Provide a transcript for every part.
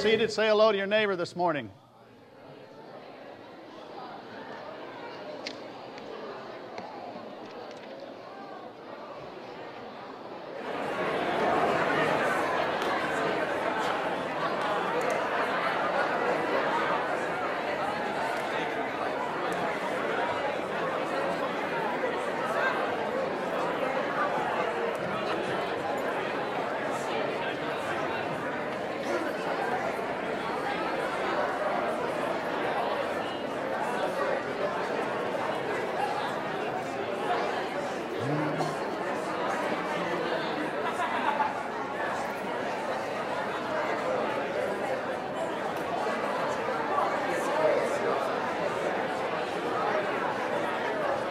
seated, say hello to your neighbor this morning.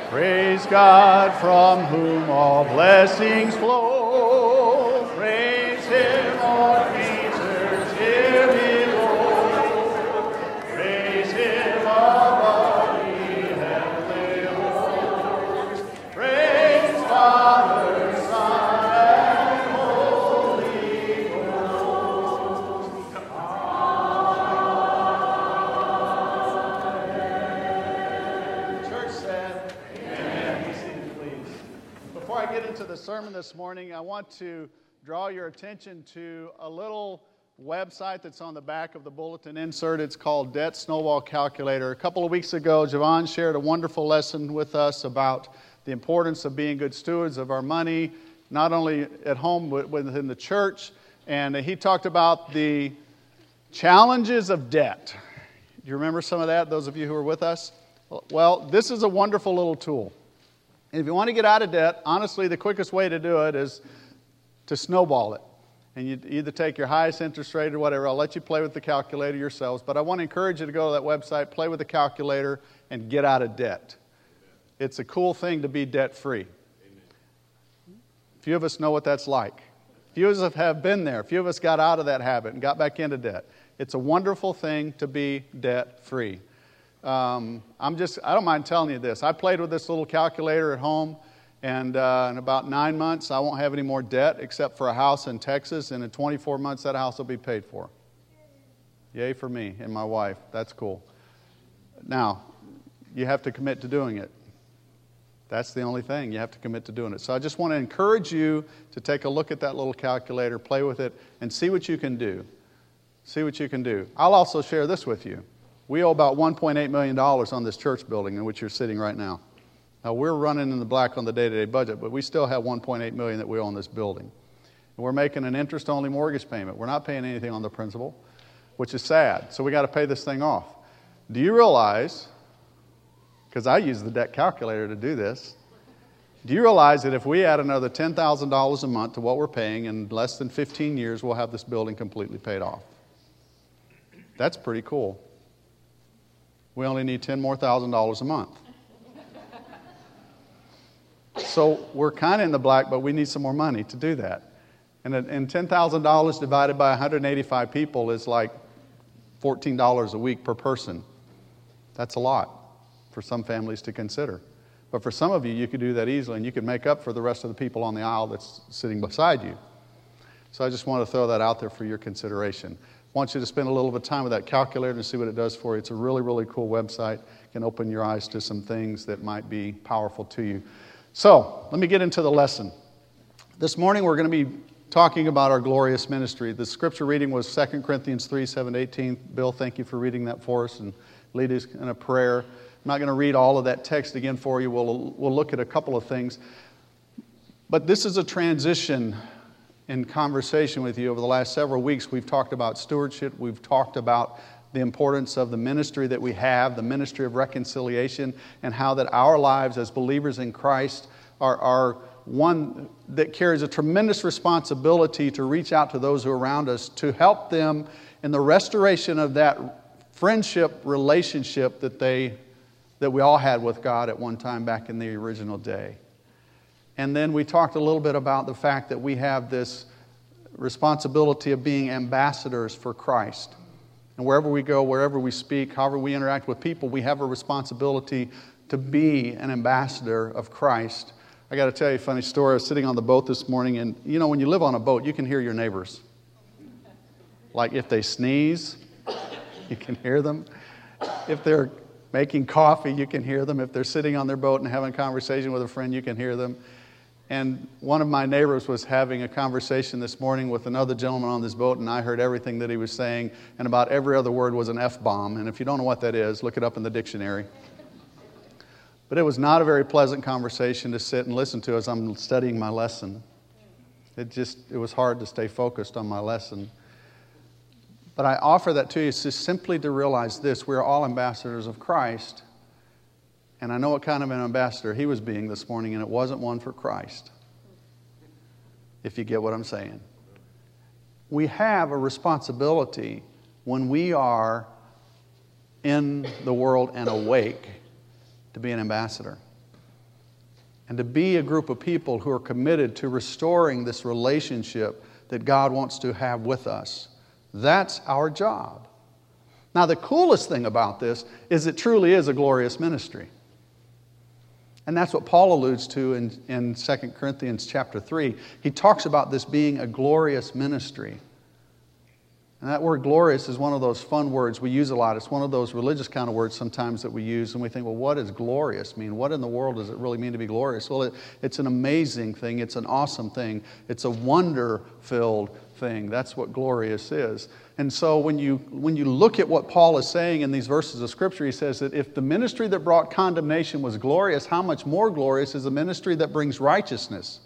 Praise God from whom all blessings flow. This morning, I want to draw your attention to a little website that's on the back of the bulletin insert. It's called Debt Snowball Calculator. A couple of weeks ago, Javon shared a wonderful lesson with us about the importance of being good stewards of our money, not only at home, but within the church. And he talked about the challenges of debt. Do you remember some of that, those of you who were with us? Well, this is a wonderful little tool. And if you want to get out of debt, honestly, the quickest way to do it is to snowball it. And you either take your highest interest rate or whatever. I'll let you play with the calculator yourselves. But I want to encourage you to go to that website, play with the calculator, and get out of debt. It's a cool thing to be debt free. Few of us know what that's like. Few of us have been there. Few of us got out of that habit and got back into debt. It's a wonderful thing to be debt free. Um, I'm just, I don't mind telling you this. I played with this little calculator at home, and uh, in about nine months, I won't have any more debt except for a house in Texas, and in 24 months, that house will be paid for. Yay for me and my wife. That's cool. Now, you have to commit to doing it. That's the only thing. You have to commit to doing it. So I just want to encourage you to take a look at that little calculator, play with it, and see what you can do. See what you can do. I'll also share this with you. We owe about $1.8 million on this church building in which you're sitting right now. Now, we're running in the black on the day to day budget, but we still have 1.8 million that we owe on this building. And we're making an interest only mortgage payment. We're not paying anything on the principal, which is sad. So we got to pay this thing off. Do you realize, because I use the debt calculator to do this, do you realize that if we add another $10,000 a month to what we're paying, in less than 15 years, we'll have this building completely paid off? That's pretty cool. We only need 10 more thousand dollars a month. So we're kind of in the black, but we need some more money to do that. And, and $10,000 divided by 185 people is like $14 a week per person. That's a lot for some families to consider. But for some of you, you could do that easily, and you could make up for the rest of the people on the aisle that's sitting beside you. So I just want to throw that out there for your consideration. Want you to spend a little bit of time with that calculator and see what it does for you. It's a really, really cool website. It can open your eyes to some things that might be powerful to you. So let me get into the lesson. This morning we're going to be talking about our glorious ministry. The scripture reading was 2 Corinthians 3 7 18. Bill, thank you for reading that for us and lead us in a prayer. I'm not going to read all of that text again for you. We'll, we'll look at a couple of things. But this is a transition in conversation with you over the last several weeks. We've talked about stewardship, we've talked about the importance of the ministry that we have, the ministry of reconciliation, and how that our lives as believers in Christ are, are one that carries a tremendous responsibility to reach out to those who are around us to help them in the restoration of that friendship relationship that they that we all had with God at one time back in the original day. And then we talked a little bit about the fact that we have this responsibility of being ambassadors for Christ. And wherever we go, wherever we speak, however we interact with people, we have a responsibility to be an ambassador of Christ. I got to tell you a funny story. I was sitting on the boat this morning, and you know, when you live on a boat, you can hear your neighbors. Like if they sneeze, you can hear them. If they're making coffee, you can hear them. If they're sitting on their boat and having a conversation with a friend, you can hear them. And one of my neighbors was having a conversation this morning with another gentleman on this boat, and I heard everything that he was saying, and about every other word was an F bomb. And if you don't know what that is, look it up in the dictionary. But it was not a very pleasant conversation to sit and listen to as I'm studying my lesson. It just, it was hard to stay focused on my lesson. But I offer that to you just simply to realize this we're all ambassadors of Christ. And I know what kind of an ambassador he was being this morning, and it wasn't one for Christ. If you get what I'm saying. We have a responsibility when we are in the world and awake to be an ambassador. And to be a group of people who are committed to restoring this relationship that God wants to have with us. That's our job. Now, the coolest thing about this is it truly is a glorious ministry. And that's what Paul alludes to in, in 2 Corinthians chapter 3. He talks about this being a glorious ministry. And that word glorious is one of those fun words we use a lot. It's one of those religious kind of words sometimes that we use, and we think, well, what does glorious mean? What in the world does it really mean to be glorious? Well, it, it's an amazing thing, it's an awesome thing, it's a wonder filled thing. That's what glorious is. And so when you, when you look at what Paul is saying in these verses of Scripture, he says that if the ministry that brought condemnation was glorious, how much more glorious is the ministry that brings righteousness?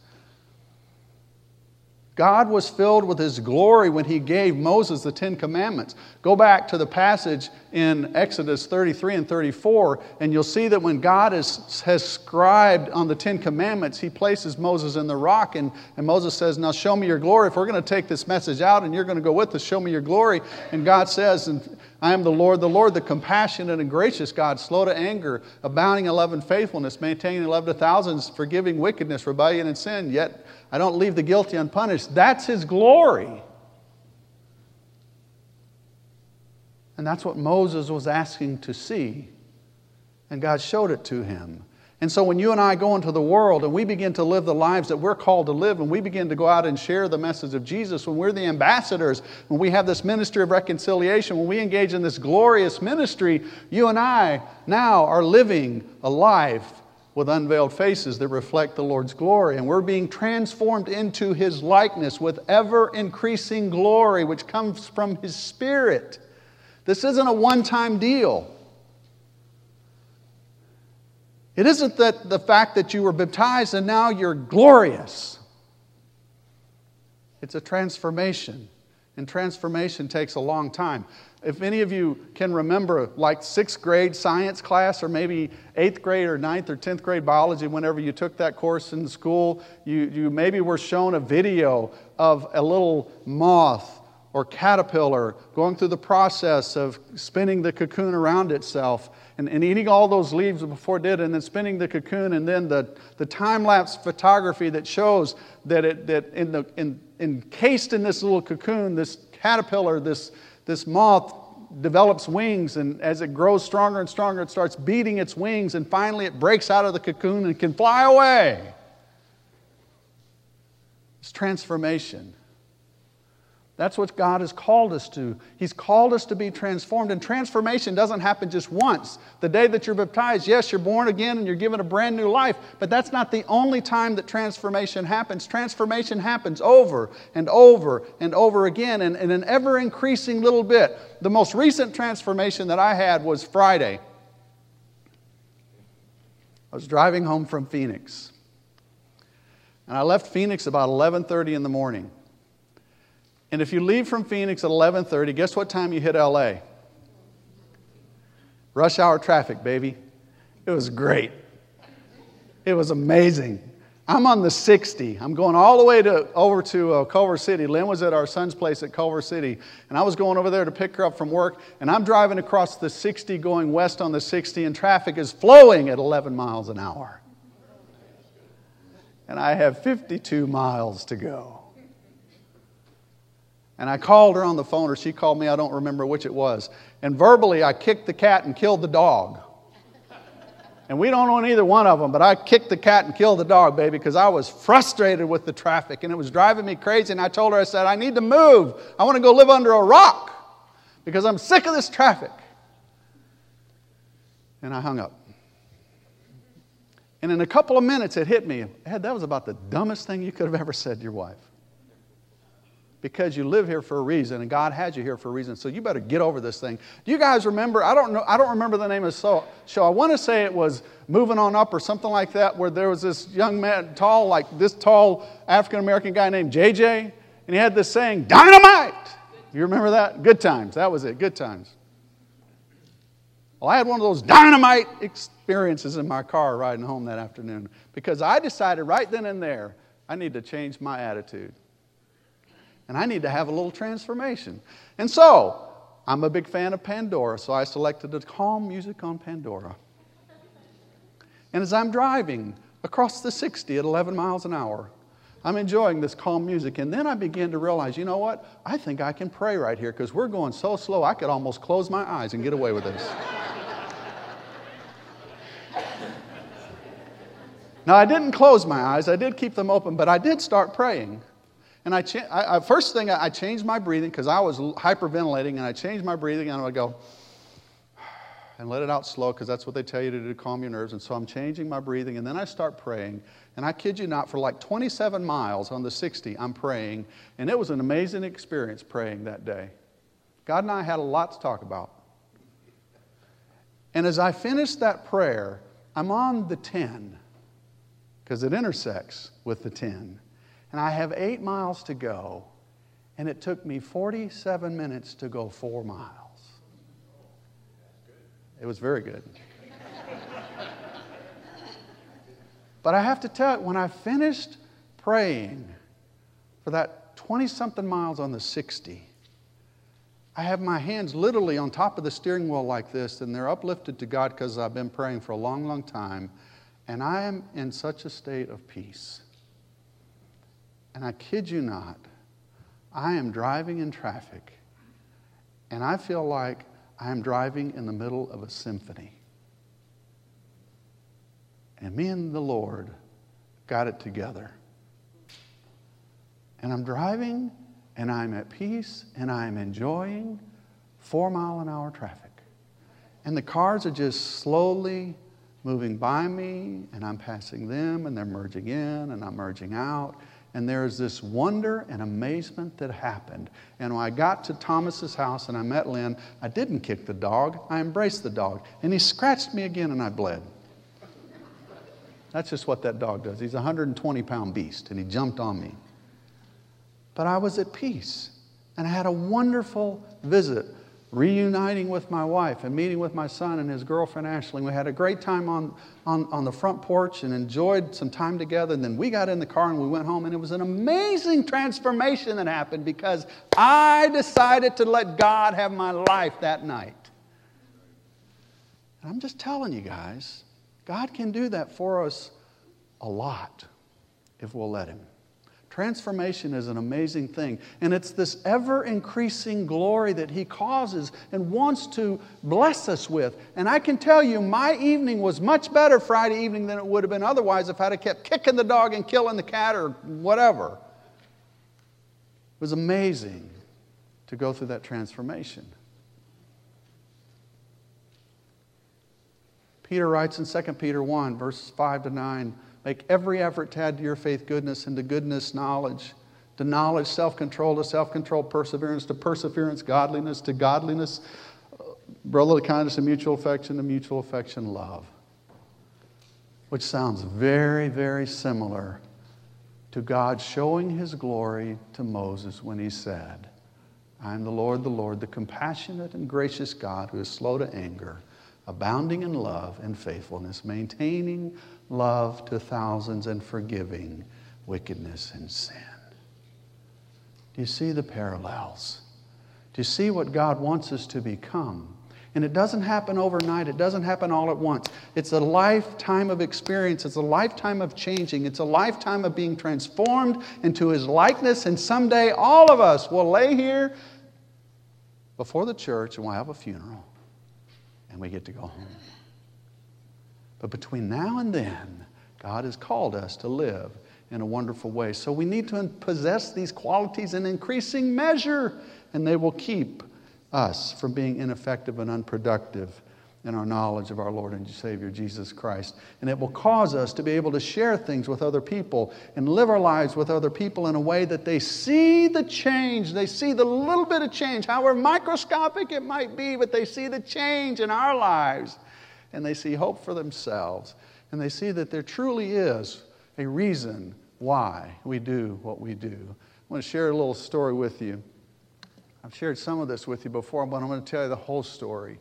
God was filled with His glory when He gave Moses the Ten Commandments. Go back to the passage in Exodus 33 and 34, and you'll see that when God is, has scribed on the Ten Commandments, He places Moses in the rock, and, and Moses says, Now show me your glory. If we're going to take this message out and you're going to go with us, show me your glory. And God says, and I am the Lord, the Lord, the compassionate and gracious God, slow to anger, abounding in love and faithfulness, maintaining love to thousands, forgiving wickedness, rebellion, and sin, yet I don't leave the guilty unpunished. That's his glory. And that's what Moses was asking to see. And God showed it to him. And so when you and I go into the world and we begin to live the lives that we're called to live, and we begin to go out and share the message of Jesus, when we're the ambassadors, when we have this ministry of reconciliation, when we engage in this glorious ministry, you and I now are living a life with unveiled faces that reflect the Lord's glory. And we're being transformed into His likeness with ever increasing glory, which comes from His Spirit. This isn't a one time deal. It isn't that the fact that you were baptized and now you're glorious. It's a transformation. And transformation takes a long time if any of you can remember, like sixth grade science class, or maybe eighth grade or ninth or tenth grade biology, whenever you took that course in school, you, you maybe were shown a video of a little moth or caterpillar going through the process of spinning the cocoon around itself and, and eating all those leaves before it did, and then spinning the cocoon, and then the, the time lapse photography that shows that, it, that in the, in, encased in this little cocoon, this caterpillar, this this moth develops wings, and as it grows stronger and stronger, it starts beating its wings, and finally it breaks out of the cocoon and can fly away. It's transformation. That's what God has called us to. He's called us to be transformed. And transformation doesn't happen just once. The day that you're baptized, yes, you're born again and you're given a brand new life, but that's not the only time that transformation happens. Transformation happens over and over and over again and in an ever increasing little bit. The most recent transformation that I had was Friday. I was driving home from Phoenix. And I left Phoenix about 11:30 in the morning. And if you leave from Phoenix at 11:30, guess what time you hit LA? Rush hour traffic, baby. It was great. It was amazing. I'm on the 60. I'm going all the way to, over to uh, Culver City. Lynn was at our son's place at Culver City, and I was going over there to pick her up from work, and I'm driving across the 60 going west on the 60, and traffic is flowing at 11 miles an hour. And I have 52 miles to go. And I called her on the phone, or she called me, I don't remember which it was. And verbally, I kicked the cat and killed the dog. And we don't own either one of them, but I kicked the cat and killed the dog, baby, because I was frustrated with the traffic and it was driving me crazy. And I told her, I said, I need to move. I want to go live under a rock because I'm sick of this traffic. And I hung up. And in a couple of minutes, it hit me. Ed, that was about the dumbest thing you could have ever said to your wife because you live here for a reason and God has you here for a reason. So you better get over this thing. Do you guys remember? I don't know. I don't remember the name of the show. I want to say it was Moving On Up or something like that, where there was this young man, tall, like this tall African American guy named JJ, and he had this saying, "Dynamite." You remember that? Good times. That was it. Good times. Well, I had one of those dynamite experiences in my car riding home that afternoon because I decided right then and there I need to change my attitude and I need to have a little transformation. And so, I'm a big fan of Pandora, so I selected the calm music on Pandora. And as I'm driving across the 60 at 11 miles an hour, I'm enjoying this calm music. And then I begin to realize, you know what? I think I can pray right here because we're going so slow, I could almost close my eyes and get away with this. now, I didn't close my eyes, I did keep them open, but I did start praying. And I, cha- I, I first thing, I, I changed my breathing because I was hyperventilating, and I changed my breathing, and I would go, and let it out slow because that's what they tell you to do to calm your nerves. And so I'm changing my breathing, and then I start praying. And I kid you not, for like 27 miles on the 60, I'm praying. And it was an amazing experience praying that day. God and I had a lot to talk about. And as I finished that prayer, I'm on the 10 because it intersects with the 10 and I have eight miles to go, and it took me 47 minutes to go four miles. It was very good. but I have to tell you, when I finished praying for that 20 something miles on the 60, I have my hands literally on top of the steering wheel like this, and they're uplifted to God because I've been praying for a long, long time. And I am in such a state of peace. And I kid you not, I am driving in traffic, and I feel like I am driving in the middle of a symphony. And me and the Lord got it together. And I'm driving, and I'm at peace, and I'm enjoying four mile an hour traffic. And the cars are just slowly moving by me, and I'm passing them, and they're merging in, and I'm merging out and there's this wonder and amazement that happened. And when I got to Thomas's house and I met Lynn, I didn't kick the dog, I embraced the dog. And he scratched me again and I bled. That's just what that dog does. He's a 120 pound beast and he jumped on me. But I was at peace and I had a wonderful visit reuniting with my wife and meeting with my son and his girlfriend Ashley. We had a great time on, on, on the front porch and enjoyed some time together. And then we got in the car and we went home, and it was an amazing transformation that happened because I decided to let God have my life that night. And I'm just telling you guys, God can do that for us a lot if we'll let Him. Transformation is an amazing thing. And it's this ever increasing glory that He causes and wants to bless us with. And I can tell you, my evening was much better Friday evening than it would have been otherwise if I'd have kept kicking the dog and killing the cat or whatever. It was amazing to go through that transformation. Peter writes in 2 Peter 1, verses 5 to 9. Make every effort to add to your faith goodness, and to goodness, knowledge. To knowledge, self control, to self control, perseverance, to perseverance, godliness, to godliness, uh, brotherly kindness, and mutual affection, to mutual affection, love. Which sounds very, very similar to God showing his glory to Moses when he said, I am the Lord, the Lord, the compassionate and gracious God who is slow to anger, abounding in love and faithfulness, maintaining love to thousands, and forgiving wickedness and sin. Do you see the parallels? Do you see what God wants us to become? And it doesn't happen overnight. It doesn't happen all at once. It's a lifetime of experience. It's a lifetime of changing. It's a lifetime of being transformed into His likeness. And someday all of us will lay here before the church and we'll have a funeral and we get to go home. But between now and then, God has called us to live in a wonderful way. So we need to possess these qualities in increasing measure, and they will keep us from being ineffective and unproductive in our knowledge of our Lord and Savior Jesus Christ. And it will cause us to be able to share things with other people and live our lives with other people in a way that they see the change. They see the little bit of change, however microscopic it might be, but they see the change in our lives and they see hope for themselves. And they see that there truly is a reason why we do what we do. I want to share a little story with you. I've shared some of this with you before, but I'm going to tell you the whole story.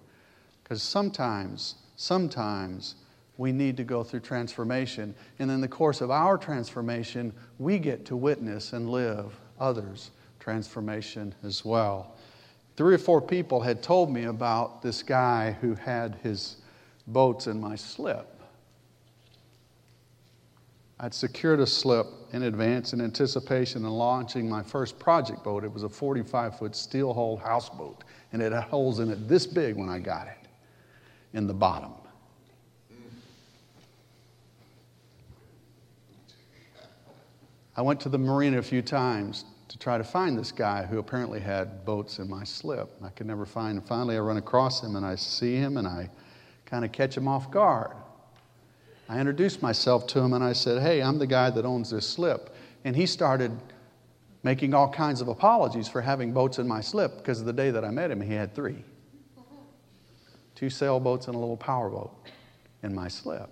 Because sometimes, sometimes we need to go through transformation. And in the course of our transformation, we get to witness and live others' transformation as well. Three or four people had told me about this guy who had his boats in my slip. I'd secured a slip in advance in anticipation of launching my first project boat. It was a 45 foot steel hull houseboat, and it had holes in it this big when I got it in the bottom. I went to the marina a few times to try to find this guy who apparently had boats in my slip. I could never find him. Finally, I run across him and I see him and I kind of catch him off guard. I introduced myself to him and I said, Hey, I'm the guy that owns this slip. And he started making all kinds of apologies for having boats in my slip because the day that I met him, he had three two sailboats and a little powerboat in my slip.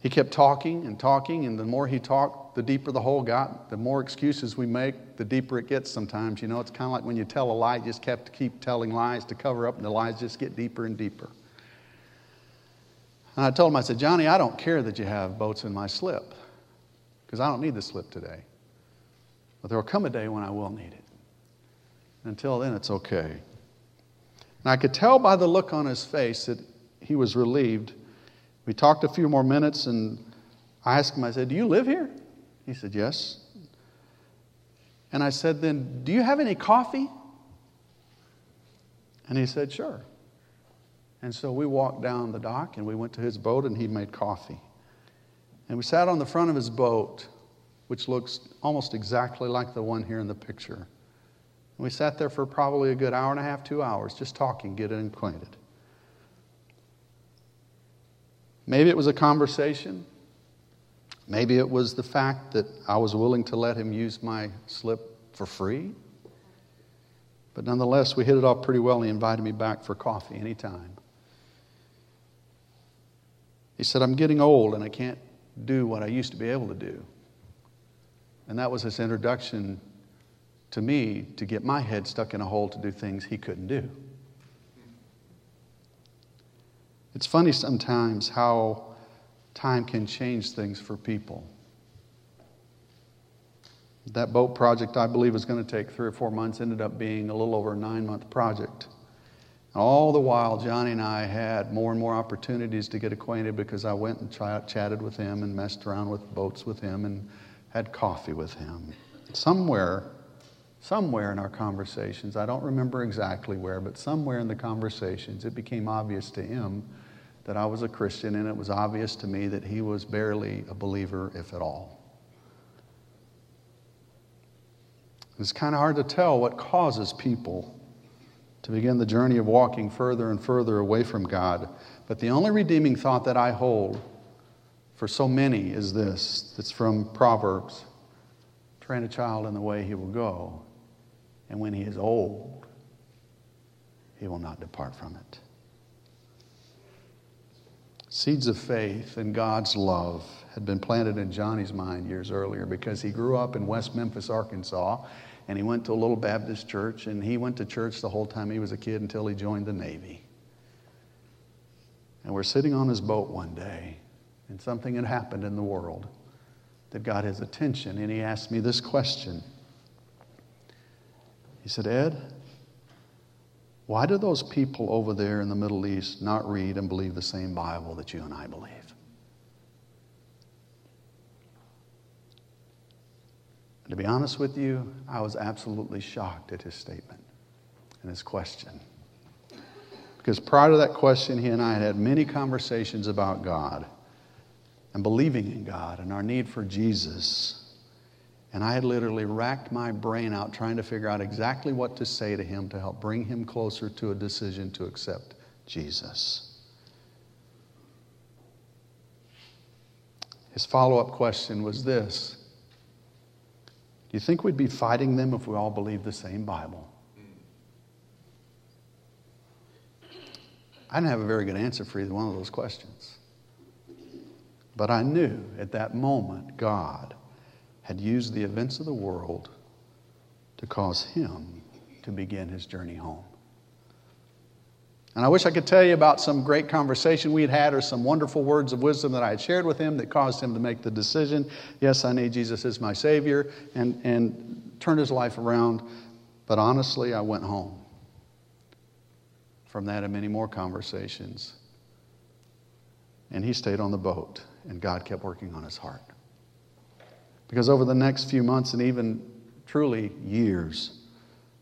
He kept talking and talking, and the more he talked, the deeper the hole got. The more excuses we make, the deeper it gets sometimes. You know, it's kind of like when you tell a lie, you just have to keep telling lies to cover up, and the lies just get deeper and deeper. And I told him, I said, Johnny, I don't care that you have boats in my slip, because I don't need the slip today. But there will come a day when I will need it. Until then, it's okay. And I could tell by the look on his face that he was relieved. We talked a few more minutes, and I asked him, I said, Do you live here? He said, Yes. And I said, Then, do you have any coffee? And he said, Sure. And so we walked down the dock and we went to his boat and he made coffee. And we sat on the front of his boat, which looks almost exactly like the one here in the picture. We sat there for probably a good hour and a half, two hours, just talking, getting acquainted. Maybe it was a conversation. Maybe it was the fact that I was willing to let him use my slip for free. But nonetheless, we hit it off pretty well, he invited me back for coffee anytime. He said, I'm getting old and I can't do what I used to be able to do. And that was his introduction to me to get my head stuck in a hole to do things he couldn't do. It's funny sometimes how time can change things for people. That boat project, I believe, was going to take three or four months, ended up being a little over a nine month project. And All the while, Johnny and I had more and more opportunities to get acquainted because I went and ch- chatted with him and messed around with boats with him and had coffee with him. Somewhere somewhere in our conversations, I don't remember exactly where, but somewhere in the conversations, it became obvious to him that I was a Christian, and it was obvious to me that he was barely a believer, if at all. It's kind of hard to tell what causes people to begin the journey of walking further and further away from God. But the only redeeming thought that I hold for so many is this it's from Proverbs train a child in the way he will go, and when he is old, he will not depart from it. Seeds of faith and God's love had been planted in Johnny's mind years earlier because he grew up in West Memphis, Arkansas, and he went to a little Baptist church, and he went to church the whole time he was a kid until he joined the Navy. And we're sitting on his boat one day, and something had happened in the world that got his attention, and he asked me this question. He said, Ed, why do those people over there in the Middle East not read and believe the same Bible that you and I believe? to be honest with you, I was absolutely shocked at his statement and his question. Because prior to that question, he and I had had many conversations about God and believing in God and our need for Jesus. And I had literally racked my brain out trying to figure out exactly what to say to him to help bring him closer to a decision to accept Jesus. His follow up question was this Do you think we'd be fighting them if we all believed the same Bible? I didn't have a very good answer for either one of those questions. But I knew at that moment God had used the events of the world to cause him to begin his journey home. And I wish I could tell you about some great conversation we had had or some wonderful words of wisdom that I had shared with him that caused him to make the decision yes, I need Jesus as my Savior and, and turn his life around. But honestly, I went home from that and many more conversations. And he stayed on the boat, and God kept working on his heart. Because over the next few months and even truly years,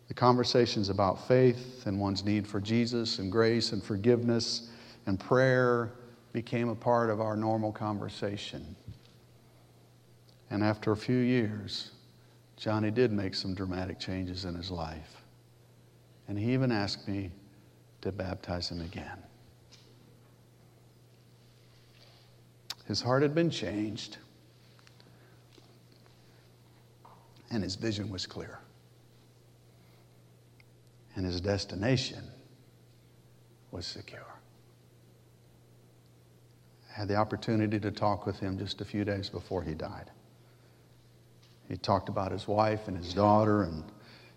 the conversations about faith and one's need for Jesus and grace and forgiveness and prayer became a part of our normal conversation. And after a few years, Johnny did make some dramatic changes in his life. And he even asked me to baptize him again. His heart had been changed, and his vision was clear and his destination was secure. I had the opportunity to talk with him just a few days before he died. He talked about his wife and his daughter and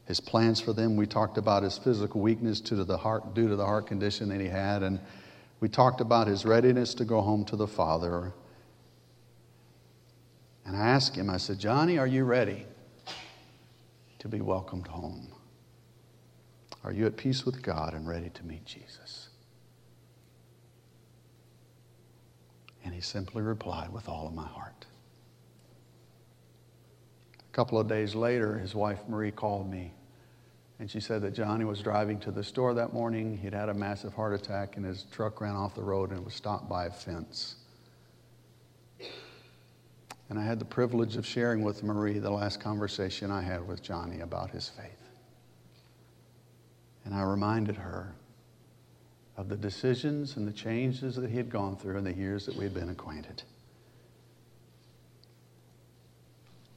his plans for them. We talked about his physical weakness due to the heart, due to the heart condition that he had. And we talked about his readiness to go home to the Father. And I asked him, I said, Johnny, are you ready to be welcomed home? Are you at peace with God and ready to meet Jesus? And he simply replied, With all of my heart. A couple of days later, his wife Marie called me and she said that Johnny was driving to the store that morning. He'd had a massive heart attack and his truck ran off the road and was stopped by a fence. And I had the privilege of sharing with Marie the last conversation I had with Johnny about his faith. And I reminded her of the decisions and the changes that he had gone through in the years that we had been acquainted.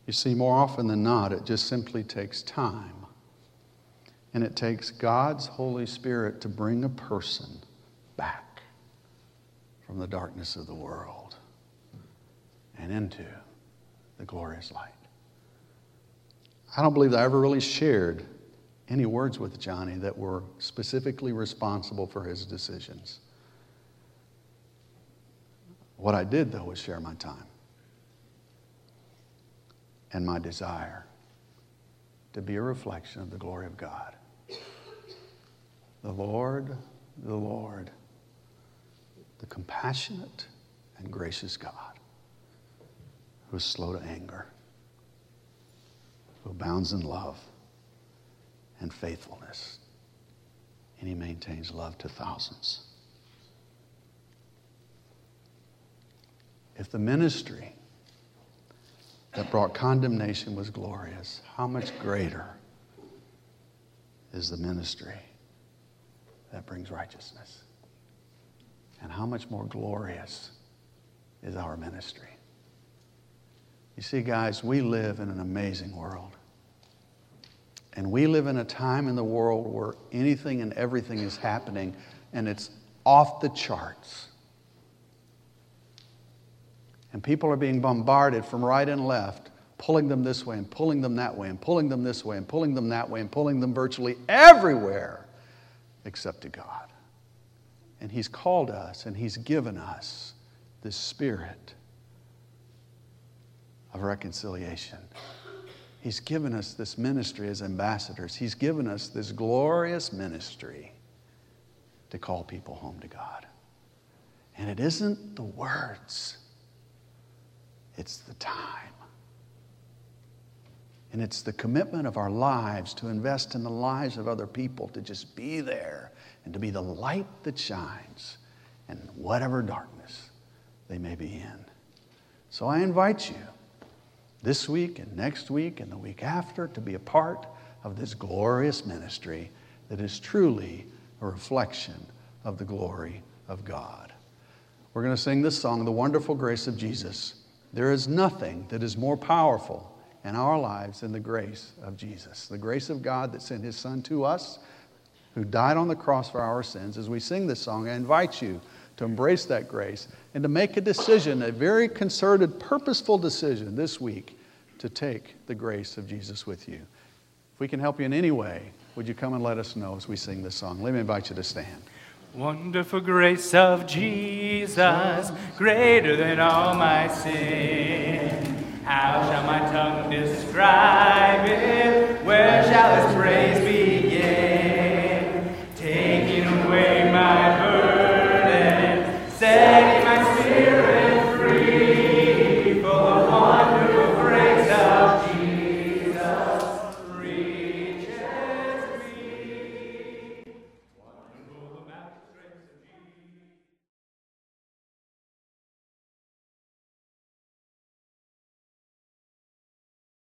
You see, more often than not, it just simply takes time. And it takes God's Holy Spirit to bring a person back from the darkness of the world and into the glorious light. I don't believe I ever really shared any words with Johnny that were specifically responsible for his decisions. What I did, though, was share my time and my desire to be a reflection of the glory of God. The Lord, the Lord, the compassionate and gracious God, who is slow to anger, who abounds in love and faithfulness. And he maintains love to thousands. If the ministry that brought condemnation was glorious, how much greater is the ministry that brings righteousness? And how much more glorious is our ministry? You see, guys, we live in an amazing world. And we live in a time in the world where anything and everything is happening and it's off the charts. And people are being bombarded from right and left, pulling them this way and pulling them that way and pulling them this way and pulling them that way and pulling them virtually everywhere except to God. And He's called us and He's given us this spirit of reconciliation. He's given us this ministry as ambassadors. He's given us this glorious ministry to call people home to God. And it isn't the words, it's the time. And it's the commitment of our lives to invest in the lives of other people, to just be there and to be the light that shines in whatever darkness they may be in. So I invite you this week and next week and the week after to be a part of this glorious ministry that is truly a reflection of the glory of God. We're going to sing this song, The Wonderful Grace of Jesus. There is nothing that is more powerful in our lives than the grace of Jesus, the grace of God that sent His Son to us, who died on the cross for our sins. As we sing this song, I invite you to embrace that grace and to make a decision, a very concerted, purposeful decision this week to take the grace of Jesus with you. If we can help you in any way, would you come and let us know as we sing this song? Let me invite you to stand. Wonderful grace of Jesus, greater than all my sin. How shall my tongue describe it? Where shall his praise be